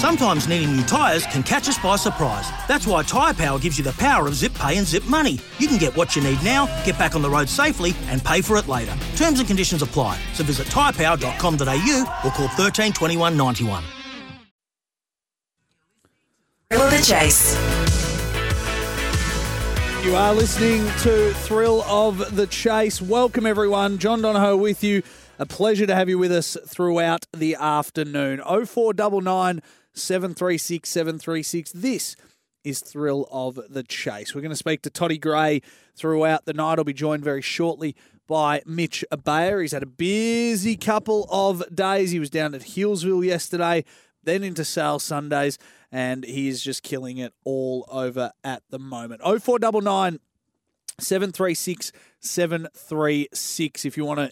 Sometimes needing new tyres can catch us by surprise. That's why Tyre Power gives you the power of zip pay and zip money. You can get what you need now, get back on the road safely, and pay for it later. Terms and conditions apply. So visit tyrepower.com.au or call 13 21 91. Thrill of the chase. You are listening to Thrill of the Chase. Welcome, everyone. John Donohoe with you. A pleasure to have you with us throughout the afternoon. 0499 736 736. This is Thrill of the Chase. We're going to speak to Toddy Gray throughout the night. I'll be joined very shortly by Mitch Ebeyer. He's had a busy couple of days. He was down at Healesville yesterday, then into Sale Sundays, and he is just killing it all over at the moment. 0499 736 736 if you want to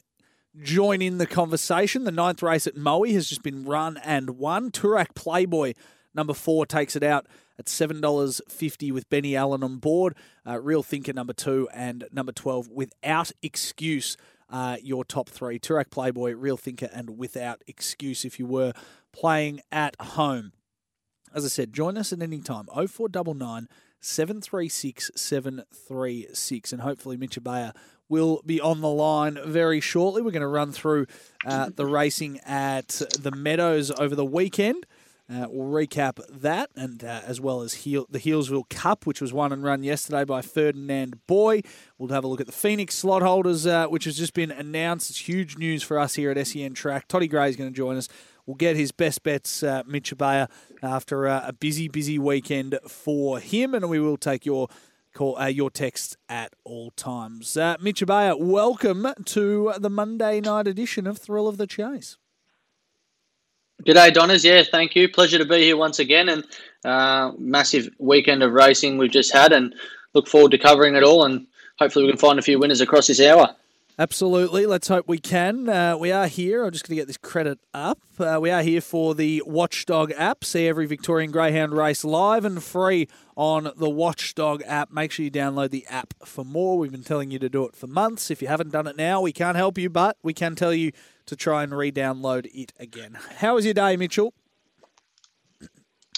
join in the conversation. The ninth race at Moe has just been run and won. Turak Playboy number four takes it out at seven dollars fifty with Benny Allen on board. Uh, Real Thinker number two and number twelve without excuse. Uh, your top three: Turak Playboy, Real Thinker, and Without Excuse. If you were playing at home, as I said, join us at any time. 0499 736 736. And hopefully, Mitch Ebeyer will be on the line very shortly. We're going to run through uh, the racing at the Meadows over the weekend. Uh, we'll recap that, and uh, as well as Heel, the Healesville Cup, which was won and run yesterday by Ferdinand Boy. We'll have a look at the Phoenix slot holders, uh, which has just been announced. It's huge news for us here at SEN Track. Toddy Gray is going to join us. We'll get his best bets, uh, Mitch Ebeyer, after uh, a busy, busy weekend for him, and we will take your call uh, your text at all times. Uh, Mitch Ebeyer, welcome to the Monday night edition of Thrill of the Chase. G'day, Donners. Yeah, thank you. Pleasure to be here once again, and uh, massive weekend of racing we've just had, and look forward to covering it all. And hopefully, we can find a few winners across this hour. Absolutely. Let's hope we can. Uh, we are here. I'm just going to get this credit up. Uh, we are here for the Watchdog app. See every Victorian Greyhound race live and free on the Watchdog app. Make sure you download the app for more. We've been telling you to do it for months. If you haven't done it now, we can't help you, but we can tell you to try and re download it again. How was your day, Mitchell?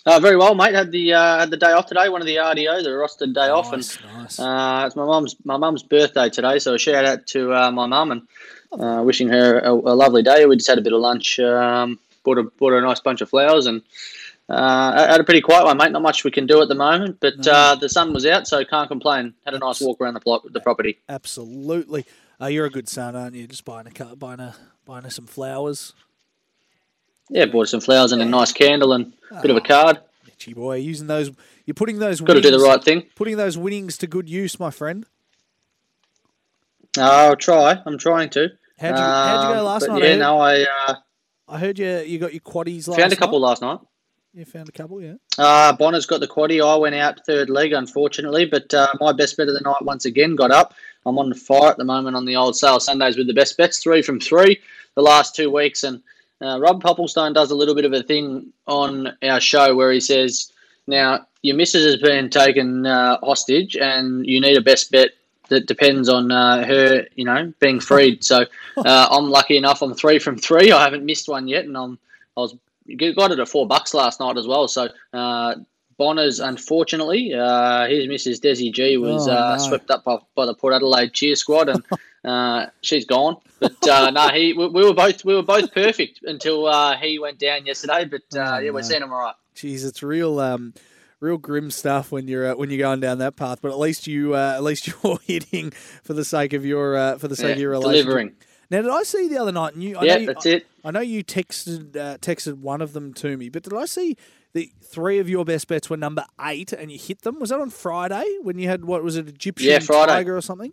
Uh, very well, mate. Had the uh, had the day off today. One of the RDO, the rostered day nice, off, and nice. uh, it's my mum's my mum's birthday today. So a shout out to uh, my mum and uh, wishing her a, a, lovely day. We just had a bit of lunch. Um, bought a bought her a nice bunch of flowers and uh, had a pretty quiet one, mate. Not much we can do at the moment, but No. the sun was out, so can't complain. Had a nice walk around the plot, the property. Absolutely. Uh, you're a good son, aren't you? Just buying a car, buying a buying her some flowers. Yeah, bought some flowers and a nice candle and a bit of a card. Mitchy boy, using those. You're putting those. Got to do the winnings- right thing. Putting those winnings to good use, my friend. Uh, I'll try. I'm trying to. How'd you, how'd you go Um, last night? Yeah, I no, I uh, I heard you. You got your quaddies last found a couple night. last night. You found a couple, yeah. Uh, Bonner's got the quaddy. I went out third leg, unfortunately, but uh, my best bet of the night once again got up. I'm on fire at the moment on the old sale Sundays with the best bets, three from three the last two weeks. And uh, Rob Popplestone does a little bit of a thing on our show where he says, now, your missus has been taken uh, hostage and you need a best bet that depends on uh, her, you know, being freed. So uh, I'm lucky enough. I'm three from three. I haven't missed one yet, and I'm I was got it at four bucks last night as well. So uh, Bonners, unfortunately, uh, his Mrs. Desi G was Oh, uh, no. swept up by, by the Port Adelaide cheer squad, and uh, she's gone. But uh, no, he we, we were both we were both perfect until uh, he went down yesterday. But uh, Oh, yeah, we're seeing him all right. Jeez, it's real, um, real grim stuff when you're uh, when you're going down that path. But at least you, uh, at least you're hitting for the sake of your, uh, for the sake Yeah, of your relationship. delivering. Now, did I see the other night? And you, I Yeah, know you, that's it. I know you texted uh, texted one of them to me, but did I see the three of your best bets were number eight and you hit them? Was that on Friday when you had what was it, Egyptian Yeah, Friday. tiger or something?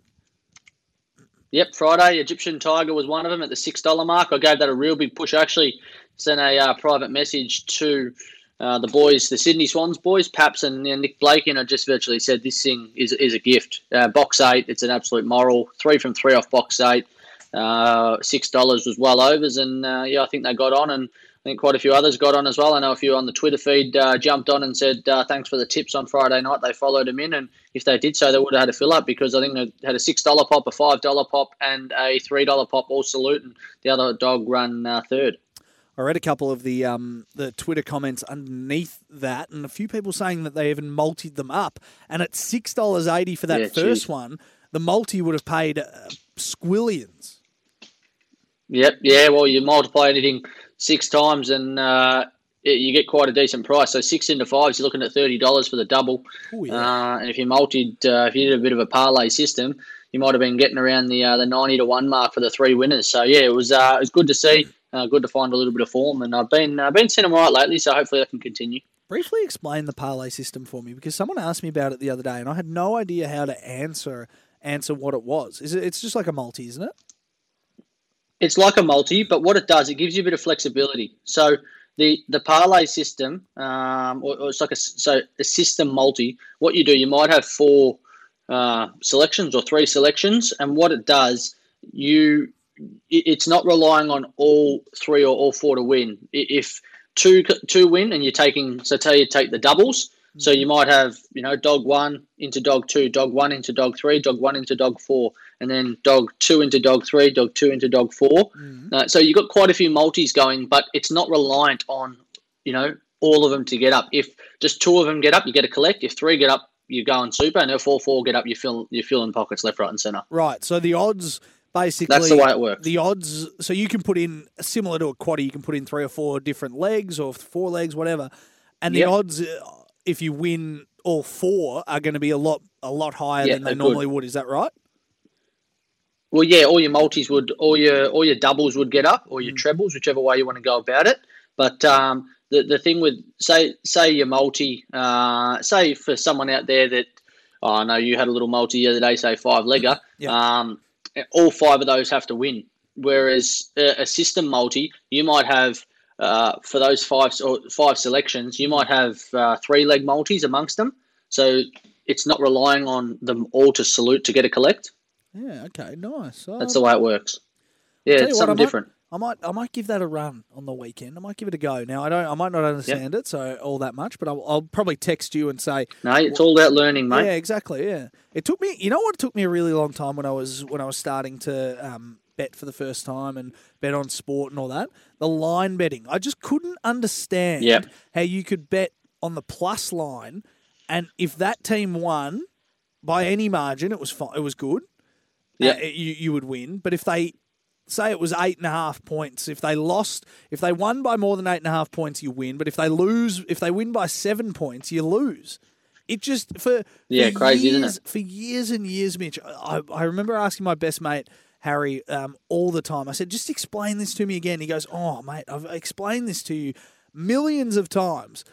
Yep, Friday, Egyptian Tiger was one of them at the six dollar mark. I gave that a real big push. I actually sent a uh, private message to uh, the boys, the Sydney Swans boys, Paps and uh, Nick Blake, and I just virtually said this thing is is a gift. Uh, box eight, it's an absolute moral. Three from three off box eight. Uh, Six dollars was well overs, and uh, yeah, I think they got on, and I think quite a few others got on as well. I know a few on the Twitter feed uh, jumped on and said uh, thanks for the tips on Friday night. They followed him in, and if they did so, they would have had a fill up because I think they had a six dollar pop, a five dollar pop, and a three dollar pop all salute, and the other dog run uh, third. I read a couple of the um, the Twitter comments underneath that, and a few people saying that they even multied them up. And at six dollars eighty for that Yeah, first geez. one, the multi would have paid uh, squillions. Yep. Yeah. Well, you multiply anything six times, and uh, you get quite a decent price. So six into fives, you're looking at thirty dollars for the double. Oh yeah. Uh, and if you multied, uh, if you did a bit of a parlay system, you might have been getting around the uh, the ninety to one mark for the three winners. So yeah, it was uh, it was good to see. Uh, good to find a little bit of form, and I've been I've been seeing them right lately. So hopefully that can continue. Briefly explain the parlay system for me because someone asked me about it the other day, and I had no idea how to answer answer what it was. Is it? It's just like a multi, isn't it? It's like a multi, but what it does, it gives you a bit of flexibility. So the the parlay system, um, or, or it's like a so a system multi. What you do, you might have four uh, selections or three selections, and what it does, you it's not relying on all three or all four to win. If two two win, and you're taking so tell you take the doubles. So you might have, you know, dog one into dog two, dog one into dog three, dog one into dog four, and then dog two into dog three, dog two into dog 4 Uh, so you've got quite a few multis going, but it's not reliant on, you know, all of them to get up. If just two of them get up, you get a collect. If three get up, you go on super, and if all four get up, you fill you fill in pockets left, right, and center. Right. So the odds basically That's the way it works. The odds. So you can put in similar to a quaddy. You can put in three or four different legs or four legs, whatever, and the Yep. odds uh, if you win all four are going to be a lot a lot higher Yeah, than they good. normally would. Is that right? Well, yeah, all your multis would, all your all your doubles would get up, or your trebles, whichever way you want to go about it. But um, the the thing with say say your multi, uh, say for someone out there that oh, I know you had a little multi the other day, say five legger. Yeah. Um, all five of those have to win. Whereas a, a system multi, you might have uh, for those five or five selections, you might have uh, three leg multis amongst them. So it's not relying on them all to salute to get a collect. Yeah. Okay. Nice. That's the way it works. Yeah, it's what, something might- different. I might, I might give that a run on the weekend. I might give it a go. Now, I don't, I might not understand it so all that much, but I'll, I'll probably text you and say, No, it's all about learning, mate. Yeah, exactly. Yeah, it took me. You know what? It took me a really long time when I was when I was starting to um, bet for the first time and bet on sport and all that. The line betting, I just couldn't understand Yep. how you could bet on the plus line, and if that team won by any margin, it was fine. It was good. Yep. Uh, you you would win. But if they say it was eight and a half points, if they lost, if they won by more than eight and a half points, you win. But if they lose, if they win by seven points, you lose. It just for Yeah, for crazy, isn't years, it? For years and years, Mitch. I, I remember asking my best mate Harry um, all the time. I said, "Just explain this to me again." He goes, "Oh, mate, I've explained this to you millions of times."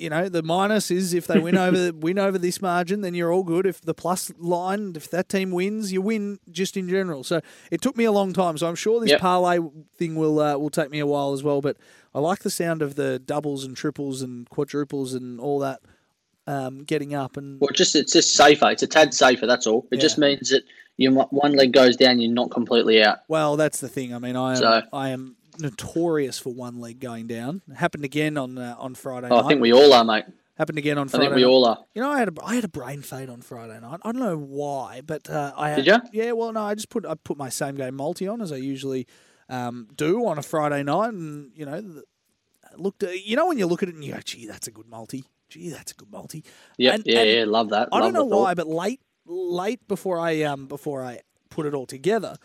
You know, the minus is if they win over win over this margin, then you're all good. If the plus line, if that team wins, you win just in general. So it took me a long time. So I'm sure this Yep. parlay thing will uh, will take me a while as well. But I like the sound of the doubles and triples and quadruples and all that um, getting up and Well, just it's just safer. It's a tad safer. That's all. It just means that you one leg goes down, you're not completely out. Well, that's the thing. I mean, I am So- I am notorious for one leg going down. Happened again on uh, on Friday Oh, night. I think we all are, mate. Happened again on Friday. I think we all are. You know, I had a I had a brain fade on Friday night. I don't know why, but uh, I had, Did ya? Yeah, well, no, I just put I put my same game multi on as I usually um, do on a Friday night, and you know, the, looked. At, you know, when you look at it and you go, "Gee, that's a good multi." Gee, that's a good multi. Yeah, And- yeah, and yeah. Love that. I love don't know why, but late late before I um before I put it all together,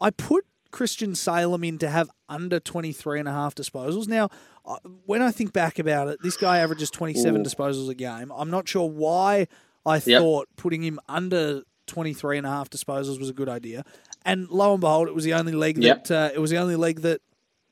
I put Christian Salem in to have under 23 and a half disposals. Now, uh, when I think back about it, this guy averages 27 Ooh. disposals a game. I'm not sure why I Yep. thought putting him under 23 and a half disposals was a good idea. And lo and behold, it was the only leg Yep. that uh, it was the only leg that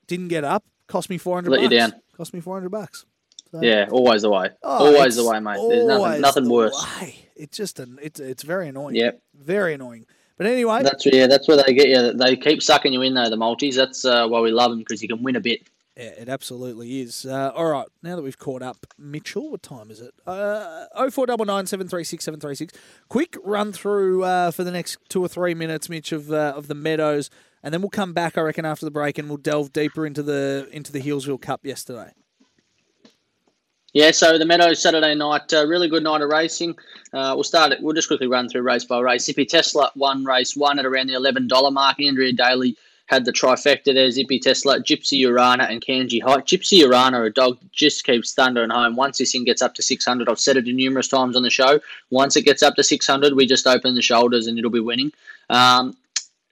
didn't get up. Cost me 400 Let you bucks. down. Cost me 400 bucks. So- Yeah, always the way. Oh, always the way, mate. There's nothing, nothing worse. way. It's just an it's it's very annoying. Yep. Very annoying. But anyway, That's yeah. That's where they get you. They keep sucking you in though. The multis. That's uh, why we love them because you can win a bit. yeah, it absolutely is. Uh, all right, now that we've caught up, Mitchell, what time is it? Uh, oh four double nine seven three six seven three six. Quick run through uh, for the next two or three minutes, Mitch, of uh, of the Meadows, and then we'll come back. I reckon after the break, and we'll delve deeper into the into the Healesville Cup yesterday. Yeah, so the Meadows Saturday night, uh, really good night of racing. Uh, we'll start it. We'll just quickly run through race by race. Zippy Tesla won race one at around the eleven dollar mark. Andrea Daly had the trifecta there: Zippy Tesla, Gypsy Urana, and Kanji Height. Gypsy Urana, a dog just keeps thundering home. Once this thing gets up to 600, I've said it numerous times on the show. Once it gets up to 600, we just open the shoulders and it'll be winning. Um,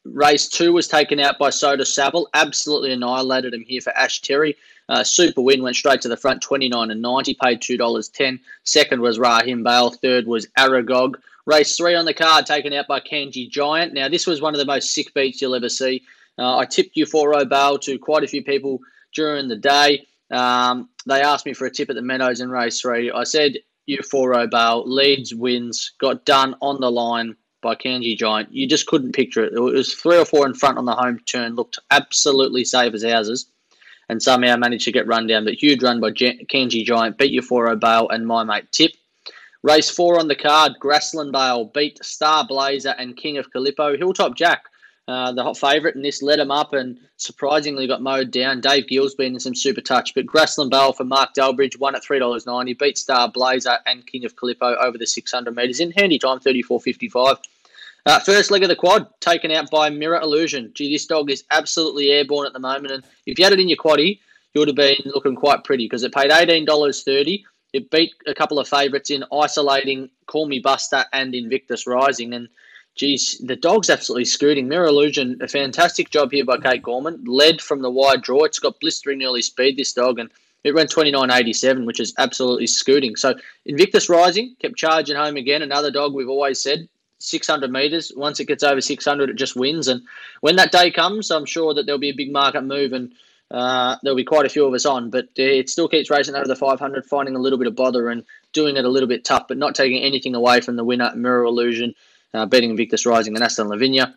race two was taken out by Soda Saville. Absolutely annihilated him here for Ash Terry. Uh, super win went straight to the front, 29 and 90, paid $2.10. Second was Rahim Bale. Third was Aragog. Race three on the card, taken out by Kanji Giant. Now, this was one of the most sick beats you'll ever see. Uh, I tipped Euphorio Bale to quite a few people during the day. Um, they asked me for a tip at the Meadows in race three. I said Euphorio Bale leads, wins, got done on the line by Kanji Giant. You just couldn't picture it. It was three or four in front on the home turn, looked absolutely safe as houses, and somehow managed to get run down. But huge run by Kanji Giant, beat Euphorio Bale and my mate Tip. Race four on the card, Grassland Bale beat Star Blazer and King of Calippo. Hilltop Jack, uh, the hot favourite, and this led him up and surprisingly got mowed down. Dave Gill's been in some super touch, but Grassland Bale for Mark Delbridge won at $3.90, beat Star Blazer and King of Calippo over the 600 metres in handy time, 34.55. Uh, first leg of the quad, taken out by Mirror Illusion. Gee, this dog is absolutely airborne at the moment, and if you had it in your quaddy, you would have been looking quite pretty because it paid $18.30 it beat a couple of favourites in isolating Call Me Buster and Invictus Rising. And geez, the dog's absolutely scooting. Mirror Illusion, a fantastic job here by Kate Gorman. Led from the wide draw. It's got blistering early speed, this dog, and it ran 29.87, which is absolutely scooting. So Invictus Rising kept charging home again. Another dog we've always said 600 metres. Once it gets over 600, it just wins. And when that day comes, I'm sure that there'll be a big market move and uh, there'll be quite a few of us on, but it still keeps racing over the 500, finding a little bit of bother and doing it a little bit tough, but not taking anything away from the winner, Mirror Illusion, uh, beating Invictus Rising and Aston Lavinia.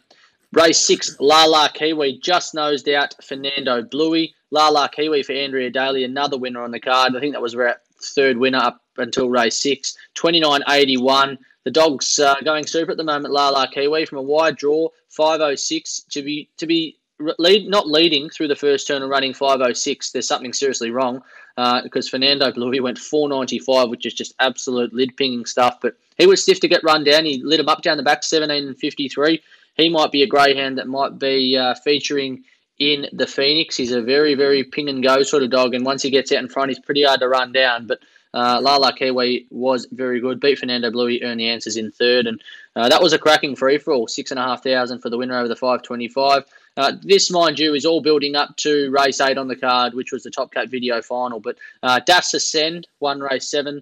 Race six, Lala Kiwi just nosed out Fernando Bluey. Lala Kiwi for Andrea Daly, another winner on the card. I think that was our third winner up until race six. 29.81. The dog's uh, going super at the moment, Lala Kiwi, from a wide draw, 506 to be to be lead, not leading through the first turn and running 506, there's something seriously wrong uh, because Fernando Bluey went 495, which is just absolute lid pinging stuff. But he was stiff to get run down. He lit him up down the back, 1753. He might be a greyhound that might be uh, featuring in the Phoenix. He's a very, very ping and go sort of dog, and once he gets out in front, he's pretty hard to run down. But uh, Lala Kiwi was very good. Beat Fernando Bluey, earned the answers in third, and uh, that was a cracking free for all. Six and a half thousand for the winner over the 525. Uh, this, mind you, is all building up to race eight on the card, which was the Top Cat video final. But uh, Das Ascend won race seven.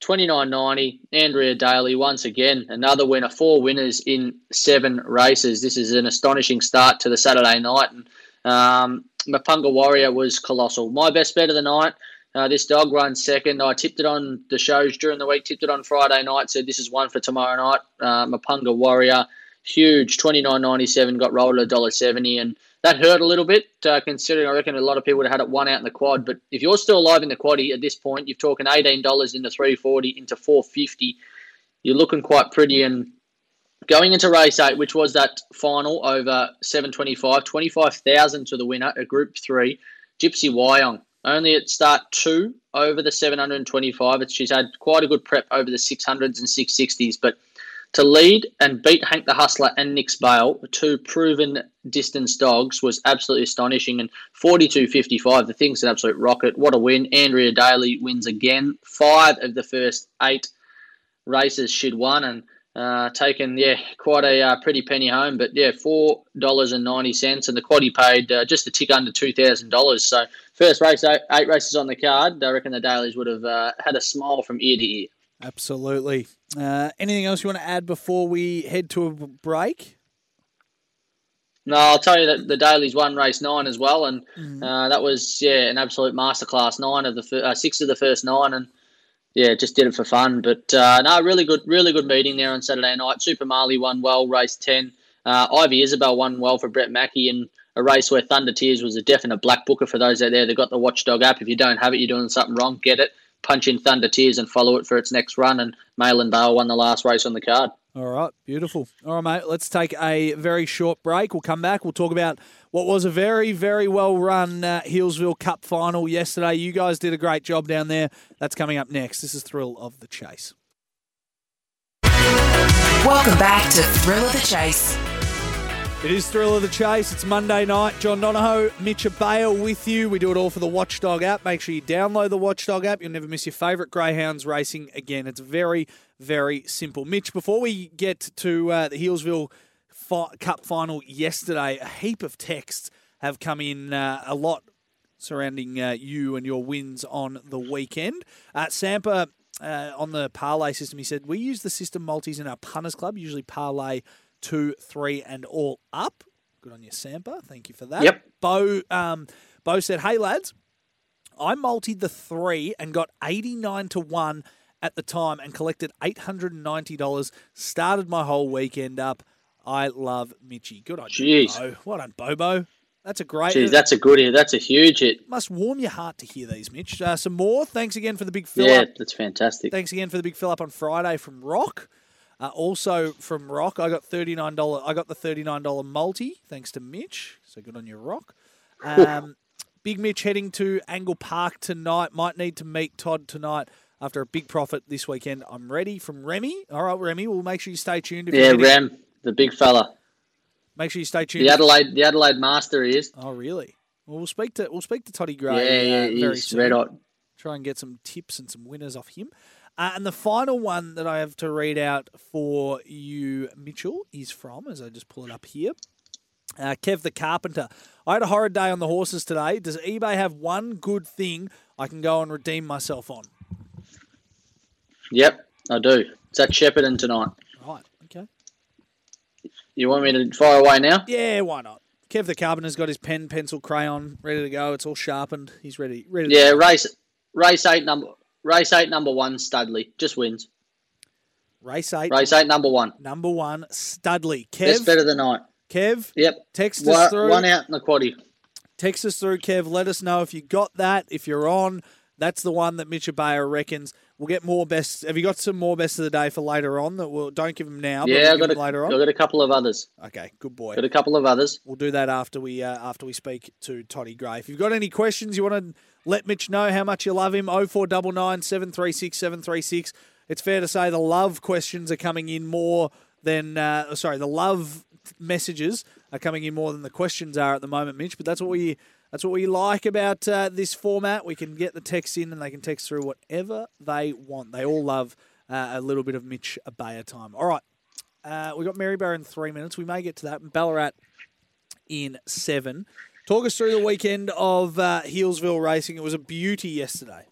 29.90. Andrea Daly, once again, another winner. Four winners in seven races. This is an astonishing start to the Saturday night. And um, Mapunga Warrior was colossal. My best bet of the night. Uh, this dog runs second. I tipped it on the shows during the week, tipped it on Friday night, said this is one for tomorrow night. Uh, Mapunga Warrior huge. Twenty nine ninety seven got rolled at a dollar seventy, and that hurt a little bit. Uh, considering I reckon a lot of people would have had it one out in the quad. But if you're still alive in the quaddy at this point, you're talking eighteen dollars into three forty into four fifty. You're looking quite pretty and. Going into race eight, which was that final over 725, 25,000 to the winner, a group three, Gypsy Wyong. Only at start two over the 725. She's had quite a good prep over the 600s and 660s, but to lead and beat Hank the Hustler and Nick's Bale, two proven distance dogs, was absolutely astonishing. And 42.55, the thing's an absolute rocket. What a win. Andrea Daly wins again. Five of the first eight races she'd won and uh, taken, yeah, quite a uh, pretty penny home. But yeah, $4.90 and the quaddy paid uh, just a tick under $2,000. So first race, eight, eight, races on the card. I reckon the Dailies would have uh, had a smile from ear to ear. Absolutely. Uh, anything else you want to add before we head to a break? No, I'll tell you that the Dailies won race nine as well, and mm. uh, that was yeah an absolute masterclass. Nine of the fir- uh, six of the first nine, and yeah, just did it for fun. But uh, no, really good, really good meeting there on Saturday night. Super Marley won well, race ten. Uh, Ivy Isabel won well for Brett Mackey, and a race where Thunder Tears was a definite black booker for those out there that got the Watchdog app. If you don't have it, you're doing something wrong. Get it punch in Thunder Tears and follow it for its next run. And Malin Bale won the last race on the card. All right, beautiful. All right, mate, let's take a very short break. We'll come back. We'll talk about what was a very, very well run uh, Healesville Cup final yesterday. You guys did a great job down there. That's coming up next. This is Thrill of the Chase. Welcome back to Thrill of the Chase. It is Thrill of the Chase. It's Monday night. John Donohoe, Mitch Bale with you. We do it all for the Watchdog app. Make sure you download the Watchdog app. You'll never miss your favourite greyhounds racing again. It's very, very simple. Mitch, before we get to uh, the Healesville fi- Cup final yesterday, a heap of texts have come in, uh, a lot surrounding uh, you and your wins on the weekend. Uh, Sampa uh, on the parlay system, he said, We use the system multis in our punters club, usually parlay two, three, and all up. Good on you, Sampa. Thank you for that. Yep. Bo, um, Bo said, Hey, lads, I multied the three and got 89 to 1 at the time and collected $890. Started my whole weekend up. I love Mitchy. Good on you, Jeez. Bo. Well done, Bobo. That's a great. Geez, that's a good hit. That's a huge hit. must warm your heart to hear these, Mitch. Uh, some more. Thanks again for the big fill Yeah, up. that's fantastic. Thanks again for the big fill up on Friday from Rock. Uh, also from Rock, I got thirty nine dollar. I got the thirty nine dollar multi. Thanks to Mitch. So good on your Rock. Um, big Mitch heading to Angle Park tonight. Might need to meet Todd tonight after a big profit this weekend. I'm ready from Remy. All right, Remy. We'll make sure you stay tuned. If Yeah, you're heading- the big fella, Make sure you stay tuned. the Adelaide, the Adelaide master he is. Oh, really? Well, we'll speak to we'll speak to Toddy Gray. Yeah, uh, yeah, very he's soon. red hot. try and get some tips and some winners off him. Uh, and the final one that I have to read out for you, Mitchell, is from, as I just pull it up here, uh, Kev the Carpenter. I had a horrid day on the horses today. Does Ebeyer have one good thing I can go and redeem myself on? Yep, I do. It's at Shepparton tonight. Right, okay. You want me to fire away now? Yeah, why not? Kev the Carpenter's got his pen, pencil, crayon ready to go. It's all sharpened. He's ready. Ready. To Yeah, race race eight number race eight number one Studley just wins. Race eight, Race eight number one. number one, Studley. Kev, bet of the night. Kev, Yep. text us One, through. one out in the quaddy. Text us through, Kev. Let us know if you got that. If you're on, that's the one that Mitch Ebeyer reckons. We'll get more best. Have you got some more best of the day for later on? That we'll don't give them now. but Yeah, we'll I got a, later I on. got a couple of others. Okay, good boy. Got a couple of others. We'll do that after we uh, after we speak to Toddy Gray. If you've got any questions, you want to let Mitch know how much you love him. Oh four double nine seven three six seven three six. It's fair to say the love questions are coming in more than uh, sorry, the love messages are coming in more than the questions are at the moment, Mitch. But that's what we that's what we like about uh, this format. We can get the text in and they can text through whatever they want. They all love uh, a little bit of Mitch Ebeyer time. All right. Uh, we got Maryborough in three minutes. We may get to that. Ballarat in seven. Talk us through the weekend of uh, racing. It was a beauty yesterday.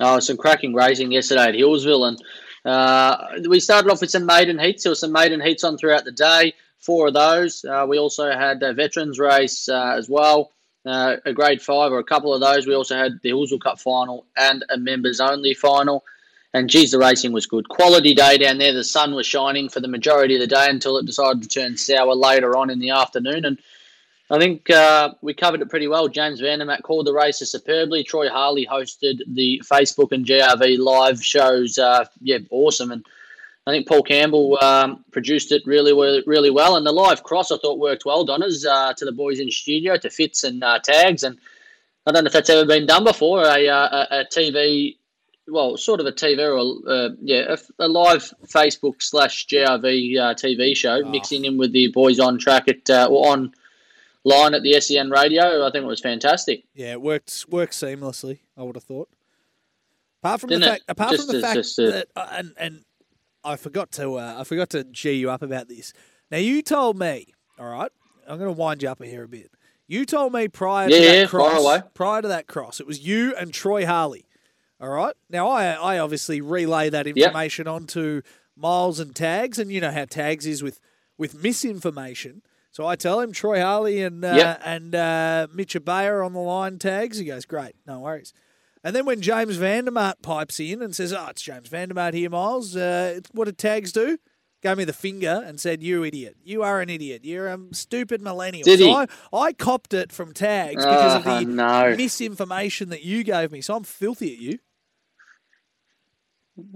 Oh, some cracking racing yesterday at Healesville, and uh, we started off with some maiden heats. There were some maiden heats on throughout the day. Four of those. Uh, we also had a veterans race uh, as well, uh, a grade five or a couple of those. We also had the Healesville Cup final and a members only final. And geez, the racing was good. Quality day down there. The sun was shining for the majority of the day until it decided to turn sour later on in the afternoon. And I think uh, we covered it pretty well. James Vandermatt called the races superbly. Troy Harley hosted the Facebook and GRV live shows. Uh, yeah, awesome. And I think Paul Campbell um, produced it really, well, really well. And the live cross I thought worked well, Donners, uh, to the boys in studio, to Fitz and uh, tags. And I don't know if that's ever been done before. A, uh, a, a TV, well, sort of a TV or uh, yeah, a, a live Facebook slash GRV uh, TV show, Oh. mixing in with the boys on track at uh, or on line at the SEN radio. I think it was fantastic. Yeah, it worked worked seamlessly. I would have thought. Apart from Didn't the it? fact, apart Just from the as- fact that, uh, and and I forgot to uh, I forgot to g you up about this. Now you told me, all right. I'm going to wind you up here a bit. You told me prior to that yeah, cross, prior to that cross, it was you and Troy Harley. All right. Now I I obviously relay that information onto Miles and Tags, and you know how Tags is with with misinformation. So I tell him Troy Harley and uh, Yep. and uh, Mitch Ebeyer on the line tags. He goes, great, no worries. And then when James Vandermart pipes in and says, "Oh, it's James Vandermart here, Miles," uh, what did tags do? Gave me the finger and said, "You idiot! You are an idiot! You're a stupid millennial." Did so he? I, I copped it from tags because of the no. misinformation that you gave me. So I'm filthy at you.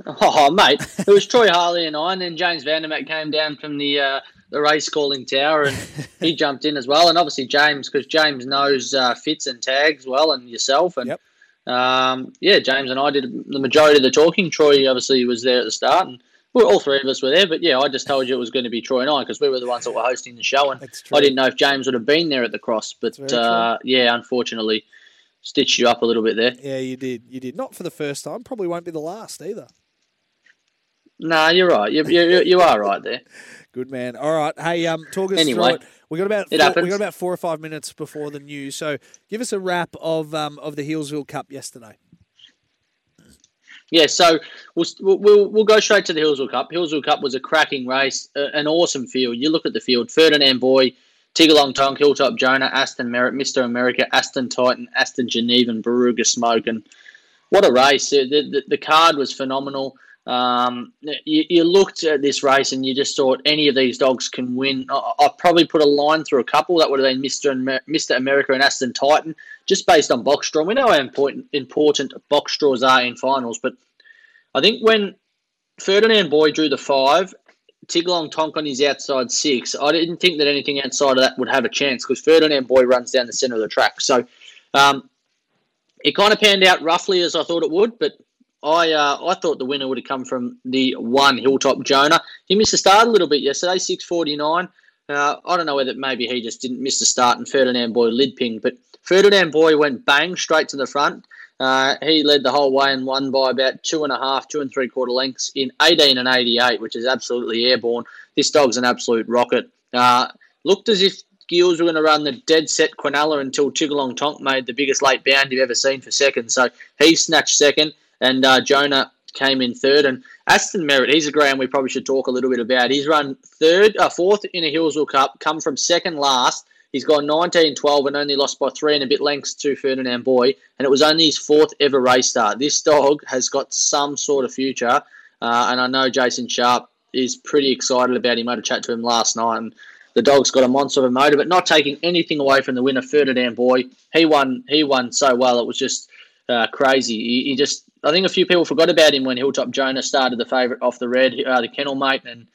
Oh, mate, it was Troy Harley and I, and then James Vandermatt came down from the uh, the race calling tower, and he jumped in as well. And obviously James, because James knows uh, Fitz and tags well, and yourself, and Yep. um, yeah, James and I did the majority of the talking. Troy obviously was there at the start, and Well, all three of us were there, but yeah, I just told you it was going to be Troy and I because we were the ones that were hosting the show, and I didn't know if James would have been there at the cross. But uh, yeah, unfortunately, stitched you up a little bit there. Yeah, you did. You did. Not for the first time. Probably won't be the last either. No, you're right. You, you, you are right there. Good man. All right. Hey, um, talk us Anyway, through it. We got about it four, we got about four or five minutes before the news. So give us a wrap of um of the Healesville Cup yesterday. Yeah, so we'll, we'll we'll go straight to the Healesville Cup. Healesville Cup was a cracking race, uh, an awesome field. You look at the field: Ferdinand Boy, Tiggerlong Tonk, Hilltop Jonah, Aston Merritt, Mister America, Aston Titan, Aston Geneva, and Baruga Smoke. And what a race! The, the, the card was phenomenal. Um, you, you looked at this race and you just thought any of these dogs can win. I, I probably put a line through a couple. That would have been Mister Amer- Mister America and Aston Titan, just based on box draw. We know how important important box draws are in finals, but I think when Ferdinand Boy drew the five, Tiggerlong Tonk on his outside six, I didn't think that anything outside of that would have a chance because Ferdinand Boy runs down the centre of the track. So um, it kind of panned out roughly as I thought it would, but I uh, I thought the winner would have come from the one Hilltop Jonah. He missed the start a little bit yesterday, six forty nine. Uh, I don't know whether maybe he just didn't miss the start and Ferdinand Boy lid pinged, but Ferdinand Boy went bang straight to the front. Uh, he led the whole way and won by about two and a half, two and three quarter lengths in 18 and 88, which is absolutely airborne. This dog's an absolute rocket. Uh, looked as if Gills were going to run the dead set Quinella until Tiggerlong Tonk made the biggest late bound you've ever seen for second. So he snatched second, and uh, Jonah came in third. And Aston Merritt, he's a ground we probably should talk a little bit about. He's run third, uh, fourth in a Healesville Cup, come from second last. He's gone 19 12 and only lost by three and a bit lengths to Ferdinand Boy. And it was only his fourth ever race start. This dog has got some sort of future. Uh, and I know Jason Sharp is pretty excited about him. I had a chat to him last night. And the dog's got a monster of a motor, but not taking anything away from the winner, Ferdinand Boy. He won. He won so well. It was just uh, crazy. He, he just. I think a few people forgot about him when Hilltop Jonah started the favourite off the red, uh, the kennel mate, and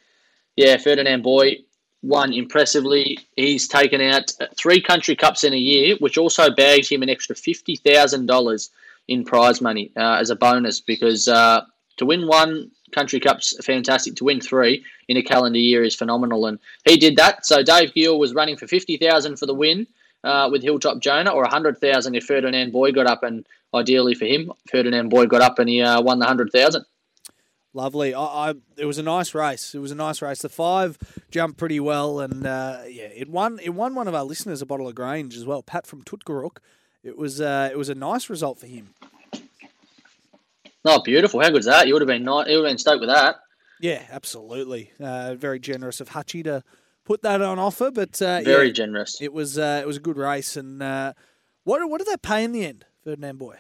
yeah, Ferdinand Boy won impressively. He's taken out three country cups in a year, which also bags him an extra fifty thousand dollars in prize money uh, as a bonus. Because uh, to win one country cup's fantastic. To win three in a calendar year is phenomenal, and he did that. So Dave Gill was running for fifty thousand for the win. Uh, with Hilltop Jonah, or a hundred thousand if Ferdinand Boy got up, and ideally for him, Ferdinand Boy got up and he uh, won the hundred thousand. Lovely. I, I it was a nice race. It was a nice race. The five jumped pretty well, and uh, yeah, it won. It won one of our listeners a bottle of Grange as well. Pat from Tutgaruk. It was uh, it was a nice result for him. Oh, beautiful! How good's that? You would have been nice. You would have been stoked with that. Yeah, absolutely. Uh, very generous of Hutchie to put that on offer, but uh, Very yeah, generous. it was uh, it was a good race. And uh, what what did they pay in the end, Ferdinand Boy?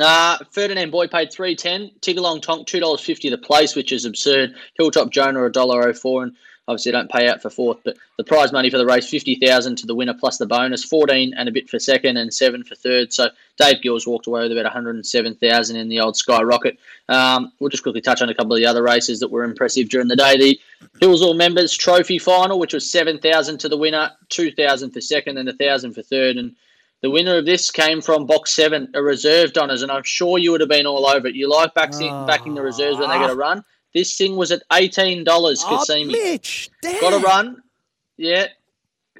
Uh, Ferdinand Boy paid three ten. Tiggerlong Tonk two dollars fifty the place, which is absurd. Hilltop Jonah a dollar oh four, and obviously don't pay out for fourth. But the prize money for the race fifty thousand to the winner plus the bonus fourteen and a bit for second and seven for third. So Dave Gills walked away with about one hundred and seven thousand in the old Skyrocket. Um, we'll just quickly touch on a couple of the other races that were impressive during the day. The Healesville Members Trophy Final, which was seven thousand to the winner, two thousand for second, and a thousand for third, and the winner of this came from box seven, a reserve Donners, and I'm sure you would have been all over it. You like backing, backing the reserves when they get a run. This thing was at eighteen dollars. Oh, Mitch, damn. got a run. Yeah,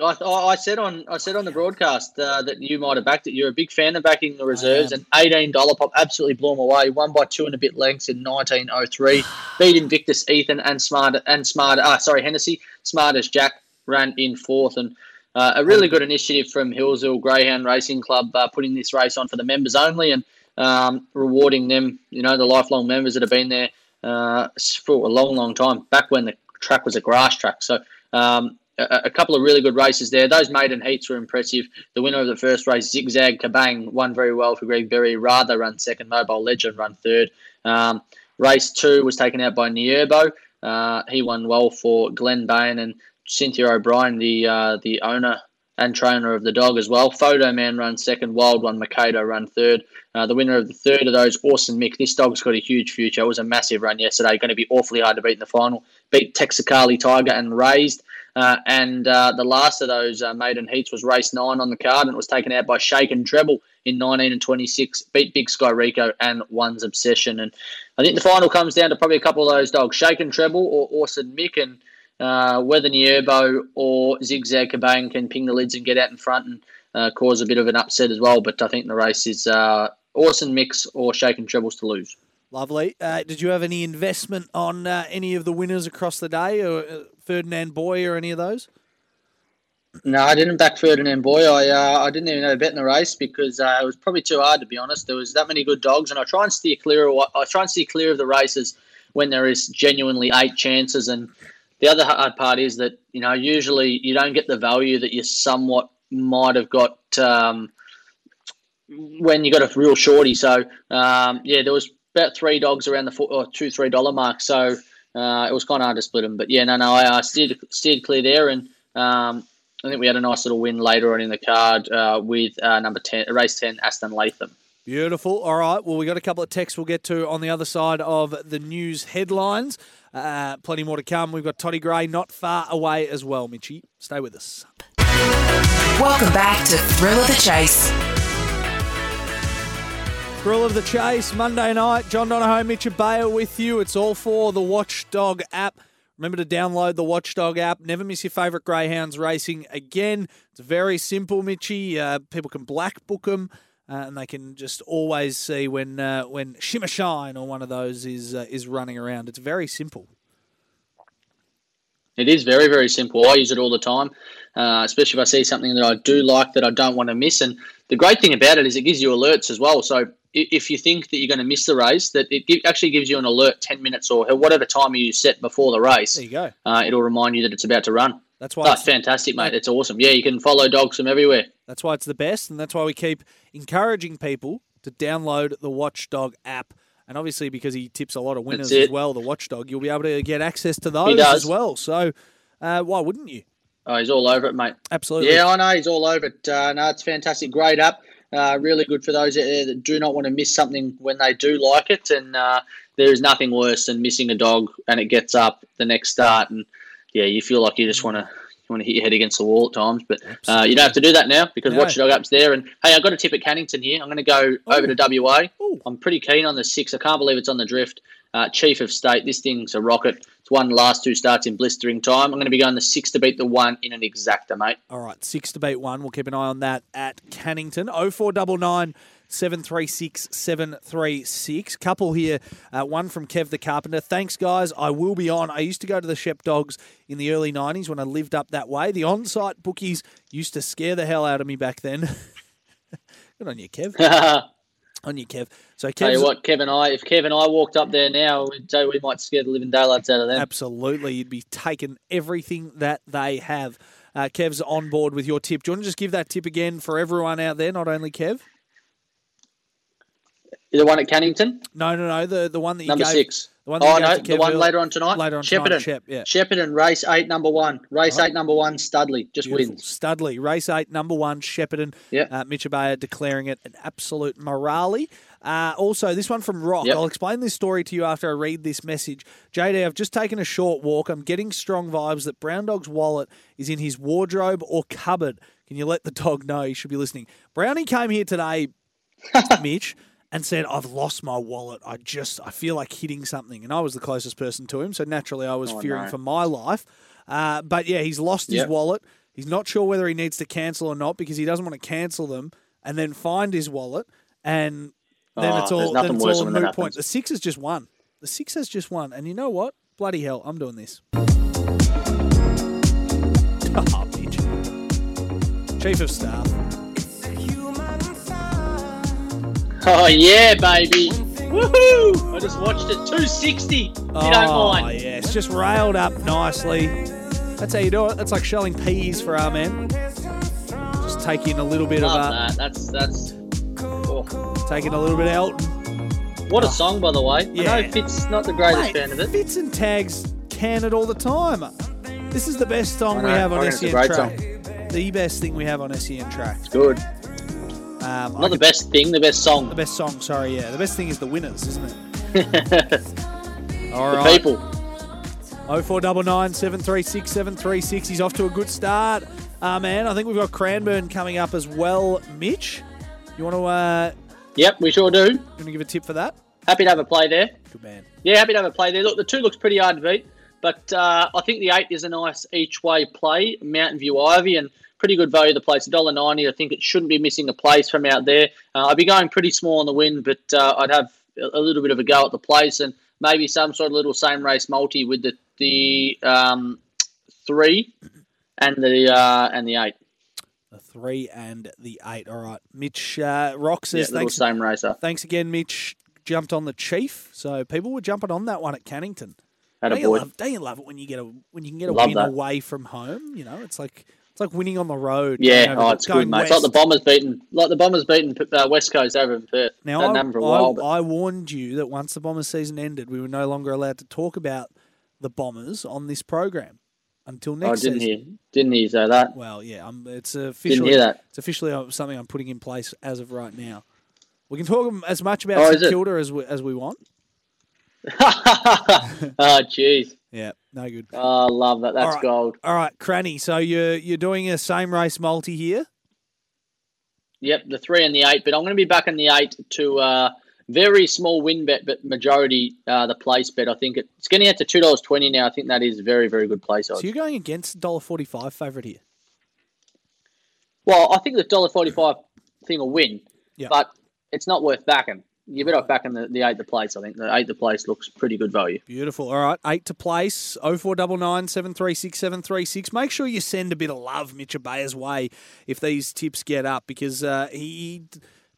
I, I I said on I said on the broadcast uh, that you might have backed it. You're a big fan of backing the reserves, and eighteen dollar pop absolutely blew them away. Won by two and a bit lengths in nineteen oh three. Beat Invictus Ethan and Smart and Smart. Ah, sorry Hennessy. Smart as Jack ran in fourth and. Uh, a really good initiative from Healesville Greyhound Racing Club, uh, putting this race on for the members only and um, rewarding them, you know, the lifelong members that have been there uh, for a long, long time, back when the track was a grass track. So um, a, a couple of really good races there. Those maiden heats were impressive. The winner of the first race, Zigzag Kabang, won very well for Greg Berry. Rather run second. Mobile Legend run third. Um, race two was taken out by Nierbo. Uh, he won well for Glenn Bain and Cynthia O'Brien, the uh, the owner and trainer of the dog as well. Photo Man run second, Wild One Makado run third. Uh, the winner of the third of those, Awesome Mick. This dog's got a huge future. It was a massive run yesterday. Going to be awfully hard to beat in the final. Beat Texacali Tiger and Raised. Uh, and uh, the last of those uh, maiden heats was race nine on the card and it was taken out by Shake and Treble. in 19 and 26, beat Big Sky Rico and One's Obsession. And I think the final comes down to probably a couple of those dogs, Shake and Treble or Orson Mick, and uh, whether Nierbo or Zigzag Cabane can ping the lids and get out in front and uh, cause a bit of an upset as well. But I think the race is uh, Orson Mix or Shake and Trebles to lose. Lovely. Uh, did you have any investment on uh, any of the winners across the day, or uh, Ferdinand Boy, or any of those? No, I didn't back Ferdinand Boy. I uh, I didn't even know bet in the race because uh, it was probably too hard to be honest. There was that many good dogs, and I try and steer clear of what I try and steer clear of the races when there is genuinely eight chances. And the other hard part is that you know usually you don't get the value that you somewhat might have got um, when you got a real shorty. So um, yeah, there was about three dogs around the four, or two three dollar mark. So uh, it was kind of hard to split them. But yeah, no, no, I uh, steered steered clear there, and um, I think we had a nice little win later on in the card uh, with uh, number ten, race ten, Aston Latham. Beautiful. All right. Well, we got a couple of texts we'll get to on the other side of the news headlines. Uh, plenty more to come. We've got Toddy Gray not far away as well, Mitchy. Stay with us. Welcome back to Thrill of the Chase. Thrill of the Chase, Monday night. John Donohoe, Mitch Ebeyer with you. It's all for the Watchdog app. Remember to download the Watchdog app. Never miss your favourite greyhounds racing again. It's very simple, Mitchy. Uh, people can black book them, uh, and they can just always see when uh, when Shimmer Shine or one of those is uh, is running around. It's very simple. It is very, very simple. I use it all the time, uh, especially if I see something that I do like that I don't want to miss. And the great thing about it is it gives you alerts as well. So if you think that you're going to miss the race, that it actually gives you an alert 10 minutes or whatever time you set before the race. There you go. Uh, it'll remind you that it's about to run. That's why. Oh, fantastic, mate. It's awesome. Yeah, you can follow dogs from everywhere. That's why it's the best, and that's why we keep encouraging people to download the Watchdog app. And obviously, because he tips a lot of winners as well, the Watchdog, you'll be able to get access to those as well. So, uh, why wouldn't you? Oh, he's all over it, mate. Absolutely. Yeah, I know he's all over it. Uh, no, it's fantastic. Great app. Uh, really good for those that do not want to miss something when they do like it. And uh, there is nothing worse than missing a dog and it gets up the next start, and yeah, you feel like you just want to want to hit your head against the wall at times. But uh, you don't have to do that now because no. Watchdog app's there. And hey, I've got a tip at Cannington here. I'm going to go Ooh. over to WA. Ooh. I'm pretty keen on the six. I can't believe it's on the drift. Uh, Chief of Staff. This thing's a rocket. It's won last two starts in blistering time. I'm going to be going the six to beat the one in an exacta, mate. All right, six to beat one. We'll keep an eye on that at Cannington. 0499 736 736. Couple here, uh, one from Kev the Carpenter. Thanks, guys. I will be on. I used to go to the Shep Dogs in the early 90s when I lived up that way. The on site bookies used to scare the hell out of me back then. Good on you, Kev. on you, Kev. So, Kev's, tell you what, Kev and I, if Kev and I walked up there now, we'd we might scare the living daylights out of them. Absolutely, you'd be taking everything that they have. Uh, Kev's on board with your tip. Do you want to just give that tip again for everyone out there, not only Kev? The one at Cannington? No, no, no. The the one that you number gave, six. The one oh no, the one later on tonight. Later on Shepparton. tonight. Shep, yeah. Shepparton race eight number one. Race right. eight number one. Studley just Beautiful. wins. Studley race eight number one. Shepparton. Yeah. Uh, Mitch Ebeyer declaring it an absolute morale. Uh, also, this one from Rock. Yep. I'll explain this story to you after I read this message. JD, I've just taken a short walk. I'm getting strong vibes that Brown Dog's wallet is in his wardrobe or cupboard. Can you let the dog know he should be listening? Brownie came here today, Mitch and said, I've lost my wallet. I just, I feel like hitting something. And I was the closest person to him. So naturally, I was oh, fearing no. for my life. Uh, but yeah, he's lost his wallet. He's not sure whether he needs to cancel or not because he doesn't want to cancel them and then find his wallet. And then Oh, it's all, nothing then it's all a that moot point. The six has just won. The six has just won. And you know what? Bloody hell, I'm doing this. Oh, bitch. Chief of Staff. Oh yeah, baby. Woohoo! I just watched it. 260. If you don't Oh, mind. yeah, it's just railed up nicely. That's how you do it. That's like shelling peas for our men. Just taking a little bit of uh, that. That's that's. Oh. taking a little bit of Elton. What a song, by the way. Yeah. I know Fitz not the greatest Mate, fan of it. Fitz and tags can it all the time. This is the best song we have on reckon it's a SEN track. The best thing we have on SEN track. It's Good. Um, Not the best thing, the best song. the best song. Sorry, yeah. The best thing is the winners, isn't it? All right. people. 0499 736 736. He's off to a good start. Uh, man, I think we've got Cranbourne coming up as well, Mitch. You want to uh, Yep, we sure do. you want to give a tip for that? Happy to have a play there. Good man. Yeah, happy to have a play there. Look, the two looks pretty hard to beat, but uh, I think the eight is a nice each way play. Mountain View Ivy and pretty good value. The place $1.90. I think it shouldn't be missing a place from out there. Uh, I'd be going pretty small on the win, but uh, I'd have a little bit of a go at the place and maybe some sort of little same race multi with the the um, three and the uh, and the eight. The three and the eight. All right. Mitch uh, Rock Yeah, says little thanks. same racer. Thanks again, Mitch. Jumped on the Chief, so people were jumping on that one at Cannington. Don't you, love, don't you love it when you get a when you can get a Love win that. away from home? You know, it's like it's like winning on the road. Yeah, oh, it's going good, mate. It's like the. Bombers beating, like the Bombers beating uh, West Coast over in Perth. Now, I, while, but I, warned you that once the Bombers season ended, we were no longer allowed to talk about the Bombers on this program until next. I didn't season. hear, didn't hear you say that. Well, yeah, um, it's Didn't officially hear that. it's officially uh, something I'm putting in place as of right now. We can talk as much about Oh, St? Kilda as we, as we want. oh, jeez. Yeah, no good. Oh, I love that. That's All right. gold. All right, Cranny. So you're you're doing a same race multi here. Yep, the three and the eight, but I'm going to be back in the eight to uh, very small win bet, but majority uh, the place bet. I think it's getting out to two dollars twenty now. I think that is very, very good place odds. So you're going against dollar forty five favourite here. Well, I think the dollar forty five thing will win, Yeah. but it's not worth backing. You're better off backing the, the eight the place. I think the eight the place looks pretty good value. Beautiful. All right, eight to place. Oh four double nine seven three six seven three six. Make sure you send a bit of love Mitch Ebeyer's way if these tips get up because uh, he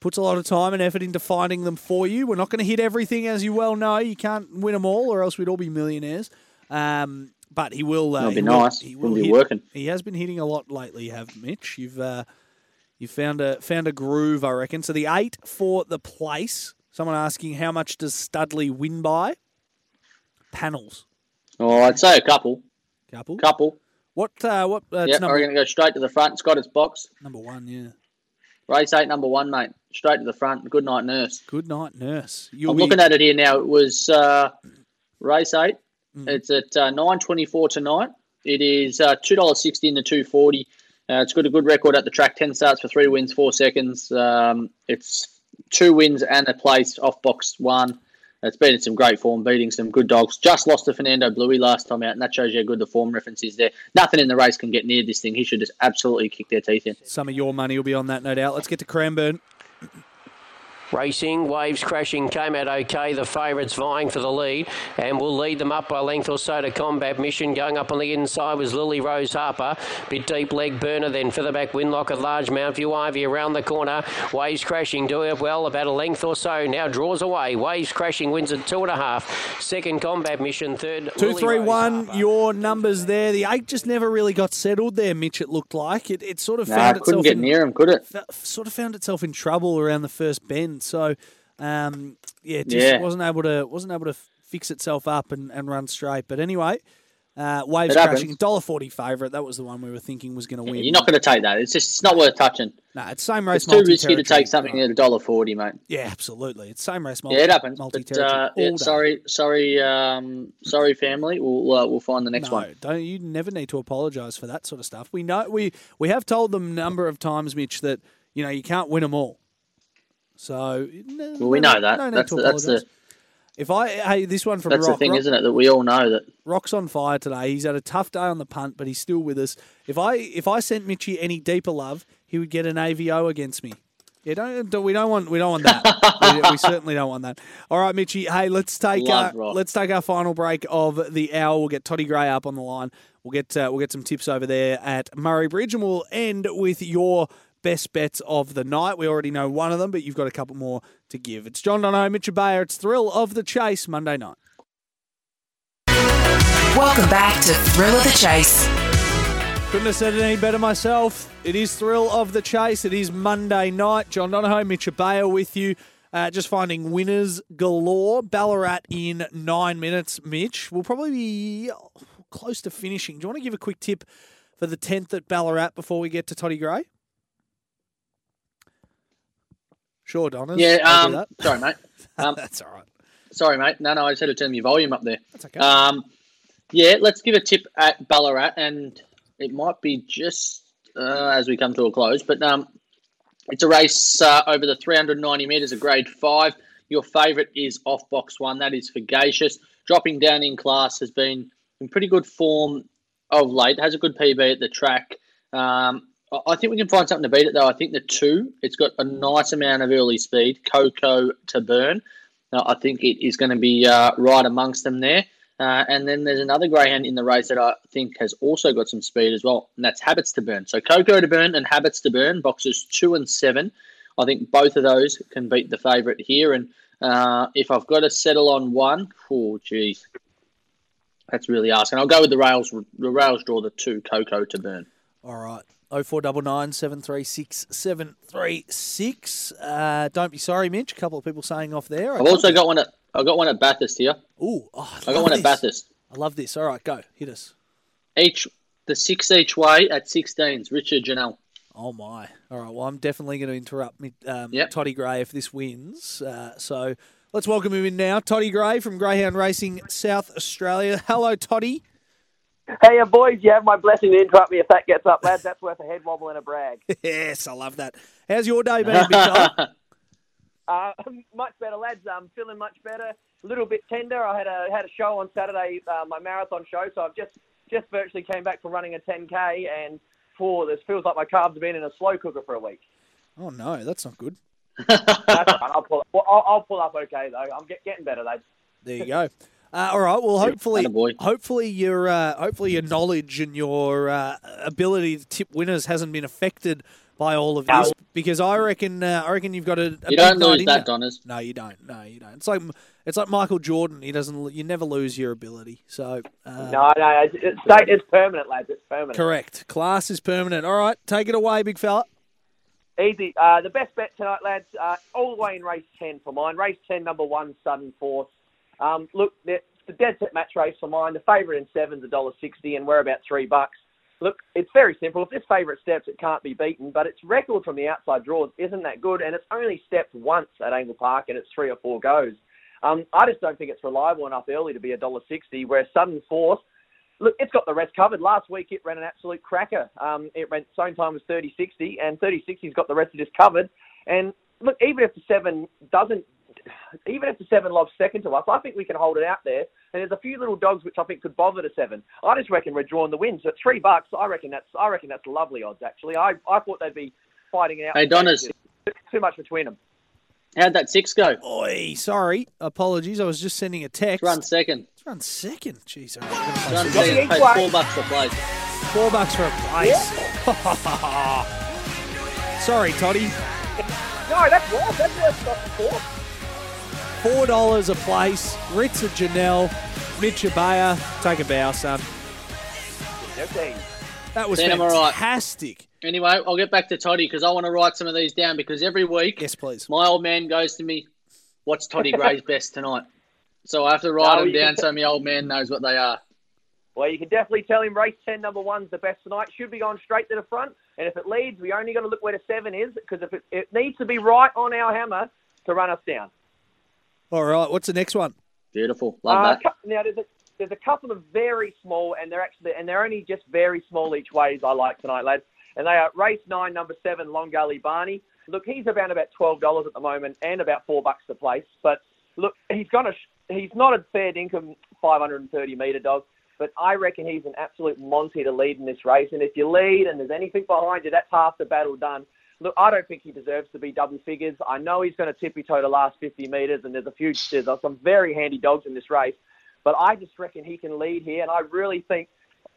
puts a lot of time and effort into finding them for you. We're not going to hit everything, as you well know. You can't win them all, or else we'd all be millionaires. Um, but he will. Uh, That'll be he will- nice. he Wouldn't will be hit- working. He has been hitting a lot lately, have Mitch? You've uh, you found a found a groove, I reckon. So the eight for the place. Someone asking how much does Studley win by? Panels, Oh, I'd say a couple, couple. couple. What? Uh, what? Uh, Yeah, number we're going to go straight to the front. It's got its box. number one. Yeah. Race eight, number one, mate. Straight to the front. Good night, nurse. Good night, nurse. You'll I'm be, looking at it here now. It was uh, race eight. Mm. It's at uh, nine twenty four tonight. It is uh, two dollars sixty in the two forty. Uh, it's got a good record at the track. Ten starts for three wins, four seconds. Um, it's two wins and a place off box one. It's been in some great form, beating some good dogs. Just lost to Fernando Bluey last time out, and that shows you how good the form reference is there. Nothing in the race can get near this thing. He should just absolutely kick their teeth in. some of your money will be on that, no doubt. Let's get to Cranbourne. Racing, waves crashing, came out okay. The favourites vying for the lead and will lead them up by a length or so to combat mission. Going up on the inside was Lily Rose Harper. Bit deep leg burner, then further back Winlock at large Mountview Ivy around the corner. Waves crashing, doing it well, about a length or so. Now draws away. Waves crashing wins at two and a half. Second combat mission, third. Two, Lily three, Rose one. Harper. Your numbers there. The eight just never really got settled there, Mitch. It looked like it. It sort of Nah, found couldn't itself get in, near him, could it? f- sort of found itself in trouble around the first bend. So, um, yeah, it just Yeah. wasn't able to wasn't able to fix itself up and, and run straight. But anyway, uh, waves crashing. Dollar forty favourite. That was the one we were thinking was going to win. You're not going to take that. It's just it's not worth touching. No, it's same race. It's too risky to take something at a dollar forty, mate. Yeah, absolutely. It's same race. Multi, Yeah, it happens. Multi-territory. uh, yeah, sorry, sorry, um, sorry, family. We'll uh, we'll find the next no, one. don't you never need to apologise for that sort of stuff. We know we we have told them a number of times, Mitch, that you know you can't win them all. So no, Well, we no- know that. No need that's to the, that's the If I hey this one from that's Rock, the thing, Rock, isn't it? That we all know that. Rock's on fire today. He's had a tough day on the punt, but he's still with us. If I if I sent Mitchy any deeper love, he would get an AVO against me. Yeah, don't, don't we don't want we don't want that. we, we certainly don't want that. All right, Mitchy. Hey, let's take Rock. let's take our final break of the hour. We'll get Toddy Gray up on the line. We'll get uh, we'll get some tips over there at Murray Bridge, and we'll end with your best bets of the night. We already know one of them, but you've got a couple more to give. It's John Dono, Mitch Ebeyer. It's Thrill of the Chase Monday night. Welcome back to Thrill of the Chase. Couldn't have said it any better myself. It is Thrill of the Chase. It is Monday night. John Donohoe, Mitch Ebeyer with you. Uh, just finding winners galore. Ballarat in nine minutes, Mitch. We'll probably be close to finishing. Do you want to give a quick tip for the 10th at Ballarat before we get to Toddy Gray? Sure, Donners. Yeah. Um, sorry, mate. Um, That's all right. sorry, mate. No, no. I just had to turn your volume up there. That's okay. Um, yeah. Let's give a tip at Ballarat, and it might be just uh, as we come to a close, but um, It's a race uh, over the 390 metres of grade five. Your favourite is off box one. That is Fagacious. Dropping down in class has been in pretty good form of late. Has a good PB at the track. Um, I think we can find something to beat it though. I think the two, it's got a nice amount of early speed. Coco to burn. I think it is going to be uh, right amongst them there. Uh, and then there's another greyhound in the race that I think has also got some speed as well, and that's Habits to Burn. So Coco to Burn and Habits to Burn, boxes two and seven. I think both of those can beat the favourite here. And uh, if I've got to settle on one, oh, geez, that's really asking. I'll go with the rails. The rails draw the two Coco to Burn. All right. 0499 736 736. Uh, don't be sorry, Mitch. A couple of people saying off there. I I've also got one at I've got one at Bathurst here. Ooh, oh, I, I got one this. at Bathurst. I love this. All right, go. Hit us. Each the six each way at 16s. Richard Janelle. Oh, my. All right. Well, I'm definitely going to interrupt me, um, Yep. Toddy Gray if this wins. Uh, so let's welcome him in now. Toddy Gray from Greyhound Racing South Australia. Hello, Toddy. Hey, uh, boys, you have my blessing to interrupt me if that gets up, lads. That's worth a head wobble and a brag. yes, I love that. How's your day been, big? Uh, much better, lads. I'm feeling much better. A little bit tender. I had a had a show on Saturday, uh, my marathon show. So I've just just virtually came back from running a 10k, and for this feels like my carbs have been in a slow cooker for a week. Oh, no, that's not good. That's all right. I'll pull. Up. Well, I'll, I'll pull up okay though. I'm get, getting better, lads. There you go. Uh, all right. Well, hopefully, Attaboy. hopefully your uh, hopefully your knowledge and your uh, ability to tip winners hasn't been affected by all of this. No. Because I reckon uh, I reckon you've got a, a You don't night lose in that, you. Donners. No, you don't. No, you don't. It's like it's like Michael Jordan. He doesn't. You never lose your ability. So uh, No, no, it's, it's, it's permanent, lads. It's permanent. correct. Class is permanent. All right, take it away, big fella. Easy. Uh, the best bet tonight, lads, uh, all the way in race 10 for mine. Race 10, number one, Sudden Force. Um, look, the, dead set match race for mine. The favourite in seven's $1.60, and we're about three bucks. Look, it's very simple. If this favourite steps, it can't be beaten, but its record from the outside draws isn't that good, and it's only stepped once at Angle Park, and it's three or four goes. Um, I just don't think it's reliable enough early to be a dollar sixty. where Sudden Force Look, it's got the rest covered. Last week it ran an absolute cracker. Um, it ran same time as 30-60, and 30-60's got the rest of this covered. And look, even if the seven doesn't, even if the seven loves second to us, I think we can hold it out there. And there's a few little dogs which I think could bother the seven. I just reckon we're drawing the wins. So at three bucks, I reckon that's I reckon that's lovely odds. Actually, I, I thought they'd be fighting out. Hey Donners, too much between them. How'd that six go? Oi, sorry, apologies. I was just sending a text. It's run second. It's run second. Jeez, I run second. Paid four bucks for a place. Four bucks for a place. Yeah. sorry, Toddy. No, that's worse. That's worse. than four. $4 a place. Ritz of Janelle, Mitch Ebeyer. Take a bow, son. That was then fantastic. Right. Anyway, I'll get back to Toddy because I want to write some of these down because every week, yes, please. My old man goes to me, "What's Toddy Gray's best tonight?" So I have to write no, them down so my old man knows what they are. Well, you can definitely tell him race ten, number one's the best tonight. Should be going straight to the front, and if it leads, we only got to look where the seven is because if it, it needs to be right on our hammer to run us down. All right, what's the next one? Beautiful, love Uh, that. now, there's a, there's a couple of very small, and they're actually, and they're only just very small each ways I like tonight, lads. And they are race nine, number seven, Long Gully Barney. Look, he's around about twelve dollars at the moment, and about four bucks to place. But look, he's gonna, he's not a fair dinkum 530 meter dog, but I reckon he's an absolute Monty to lead in this race. And if you lead and there's anything behind you, that's half the battle done. Look, I don't think he deserves to be double figures. I know he's going to tippy toe the last 50 metres, and there's a few, there's some very handy dogs in this race. But I just reckon he can lead here, and I really think,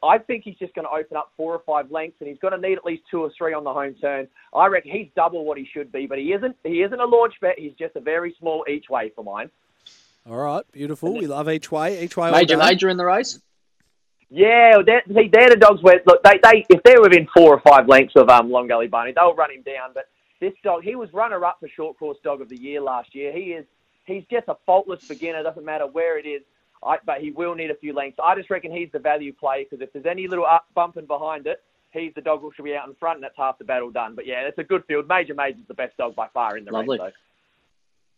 I think he's just going to open up four or five lengths, and he's going to need at least two or three on the home turn. I reckon he's double what he should be, but he isn't. He isn't a launch bet. He's just a very small each way for mine. All right, beautiful. We love each way. Each way. Major, major in the race. Yeah, they're, see, they're the dogs where look they, they if they're within four or five lengths of um, Long Gully Barney, they'll run him down. But this dog, he was runner up for short course dog of the year last year. He is he's just a faultless beginner. Doesn't matter where it is. I, but he will need a few lengths. I just reckon he's the value play because if there's any little up bumping behind it, he's the dog who should be out in front, and that's half the battle done. But yeah, it's a good field. Major Major's the best dog by far in the Lovely. race.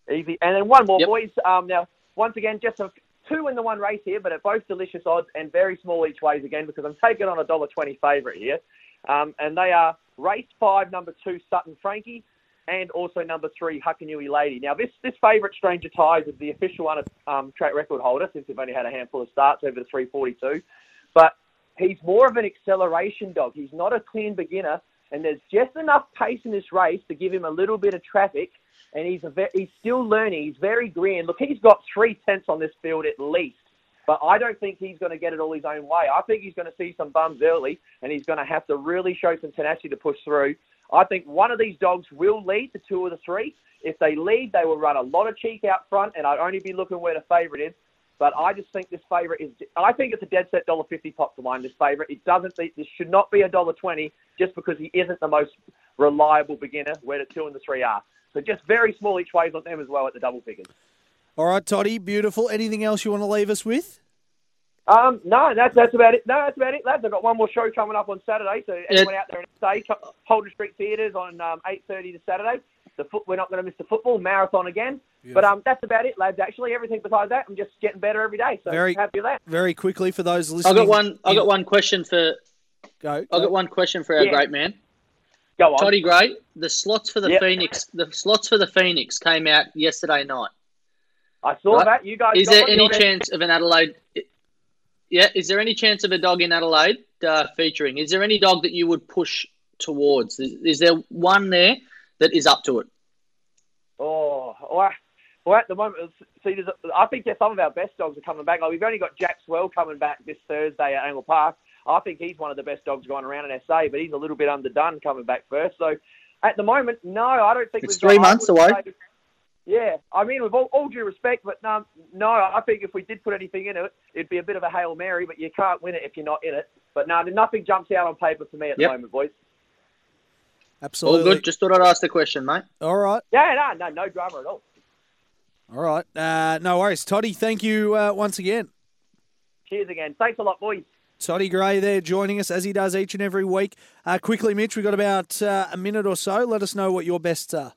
Though. Easy. And then one more, Yep. boys. Um, now, once again, just a, two in the one race here, but at both delicious odds and very small each ways again because I'm taking on a dollar twenty favourite here. Um, and they are race five, number two, Sutton Frankie. and also number three, Huckanui Lady. Now, this, this favourite Stranger Ties is the official one um, track record holder since they've only had a handful of starts over the 342. But he's more of an acceleration dog. He's not a clean beginner, and there's just enough pace in this race to give him a little bit of traffic. And he's a ve- he's still learning. He's very green. Look, he's got three tenths on this field at least. But I don't think he's going to get it all his own way. I think he's going to see some bums early, and he's going to have to really show some tenacity to push through. I think one of these dogs will lead the two or the three. If they lead, they will run a lot of cheek out front, and I'd only be looking where the favourite is. But I just think this favourite is. I think it's a dead set dollar fifty pot for mine. This favourite. It doesn't. This should not be a dollar twenty just because he isn't the most reliable beginner. Where the two and the three are. So just very small each ways on them as well at the double figures. All right, Toddy, beautiful. Anything else you want to leave us with? Um, no, that's that's about it. No, that's about it, lads. I've got one more show coming up on Saturday. So anyone out there in stay, Holden Street Theatres on um, eight thirty to Saturday. The foot, we're not going to miss the football marathon again. But um, that's about it, lads. Actually, everything besides that, I'm just getting better every day. So Very- happy with that. Very quickly for those listening, I listening. got one. I got one question for. Go. I go. got one question for our Yeah. great man, Go on. Toddy Gray. The slots for the Yep. Phoenix. The slots for the Phoenix came out yesterday night. I saw Right. that. You guys. Is there any chance of an Adelaide? Yeah, is there any chance of a dog in Adelaide uh, featuring? Is there any dog that you would push towards? Is, is there one there that is up to it? Oh, well, well, at the moment, see, there's a, I think some of our best dogs are coming back. Like we've only got Jack Swell coming back this Thursday at Angle Park. I think he's one of the best dogs going around in SA, but he's a little bit underdone coming back first. So, at the moment, no, I don't think It's we've got- three I months away. say- yeah, I mean, with all, all due respect, but no, no, I think if we did put anything in it, it'd be a bit of a hail mary. But you can't win it if you're not in it. But no, nothing jumps out on paper for me at Yep. the moment, boys. Absolutely. All Absolutely. good. Just thought I'd ask the question, mate. All right. Yeah, no, no, no drama at all. All right. Uh, no worries. Toddy, thank you uh, once again. Cheers again. Thanks a lot, boys. Toddy Gray there joining us as he does each and every week. Uh, quickly, Mitch, we've got about uh, a minute or so. Let us know what your best are.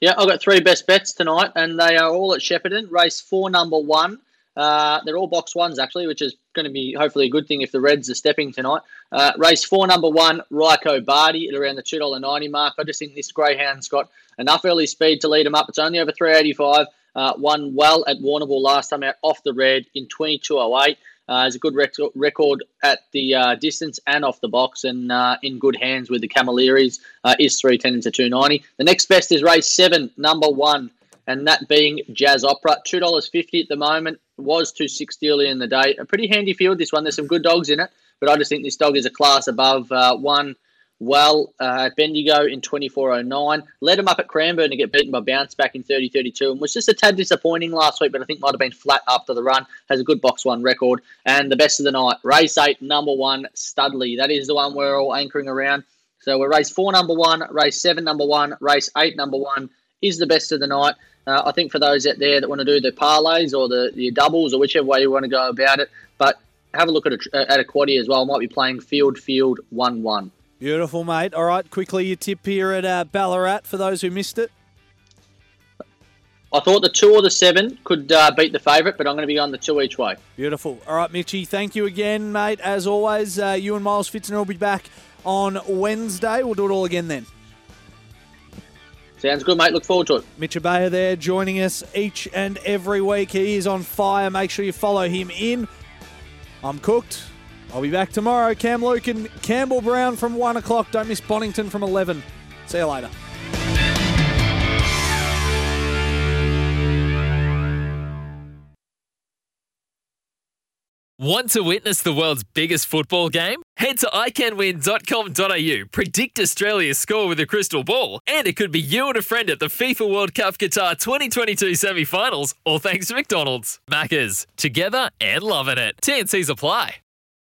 Yeah, I've got three best bets tonight, and they are all at Shepparton. Race four, number one. Uh, they're all box ones, actually, which is going to be hopefully a good thing if the Reds are stepping tonight. Uh, race four, number one, Ryko Barty at around the $2.90 mark. I just think this Greyhound's got enough early speed to lead him up. It's only over 385. Uh, won well at Warrnambool last time out off the red in 2208. Uh, has a good rec- record at the uh, distance and off the box, and uh, in good hands with the Camilleries. Uh, is three ten to two ninety. The next best is race seven, number one, and that being Jazz Opera, two dollars fifty at the moment. Was two sixty earlier in the day. A pretty handy field. This one. There's some good dogs in it, but I just think this dog is a class above uh, one. Well, uh, at Bendigo in 24.09. Led him up at Cranbourne to get beaten by Bounce back in 30.32 and was just a tad disappointing last week, but I think might have been flat after the run. Has a good box one record. And the best of the night, race eight, number one, Studley. That is the one we're all anchoring around. So we're race four, number one, race seven, number one, race eight, number one is the best of the night. Uh, I think for those out there that want to do the parlays or the, the doubles or whichever way you want to go about it, but have a look at a, at a quaddy as well. Might be playing field, field, 1 1. Beautiful, mate. All right, quickly, your tip here at uh, Ballarat for those who missed it. I thought the two or the seven could uh, beat the favourite, but I'm going to be on the two each way. Beautiful. All right, Mitchy, thank you again, mate. As always, uh, you and Miles Fitzner will be back on Wednesday. We'll do it all again then. Sounds good, mate. Look forward to it. Mitch Ebeyer there joining us each and every week. He is on fire. Make sure you follow him in. I'm cooked. I'll be back tomorrow. Cam Lucan, Campbell Brown from 1 o'clock. Don't miss Bonington from 11. See you later. Want to witness the world's biggest football game? Head to iCanWin.com.au, predict Australia's score with a crystal ball, and it could be you and a friend at the FIFA World Cup Qatar 2022 semi finals, all thanks to McDonald's. Maccas, together and loving it. TNCs apply.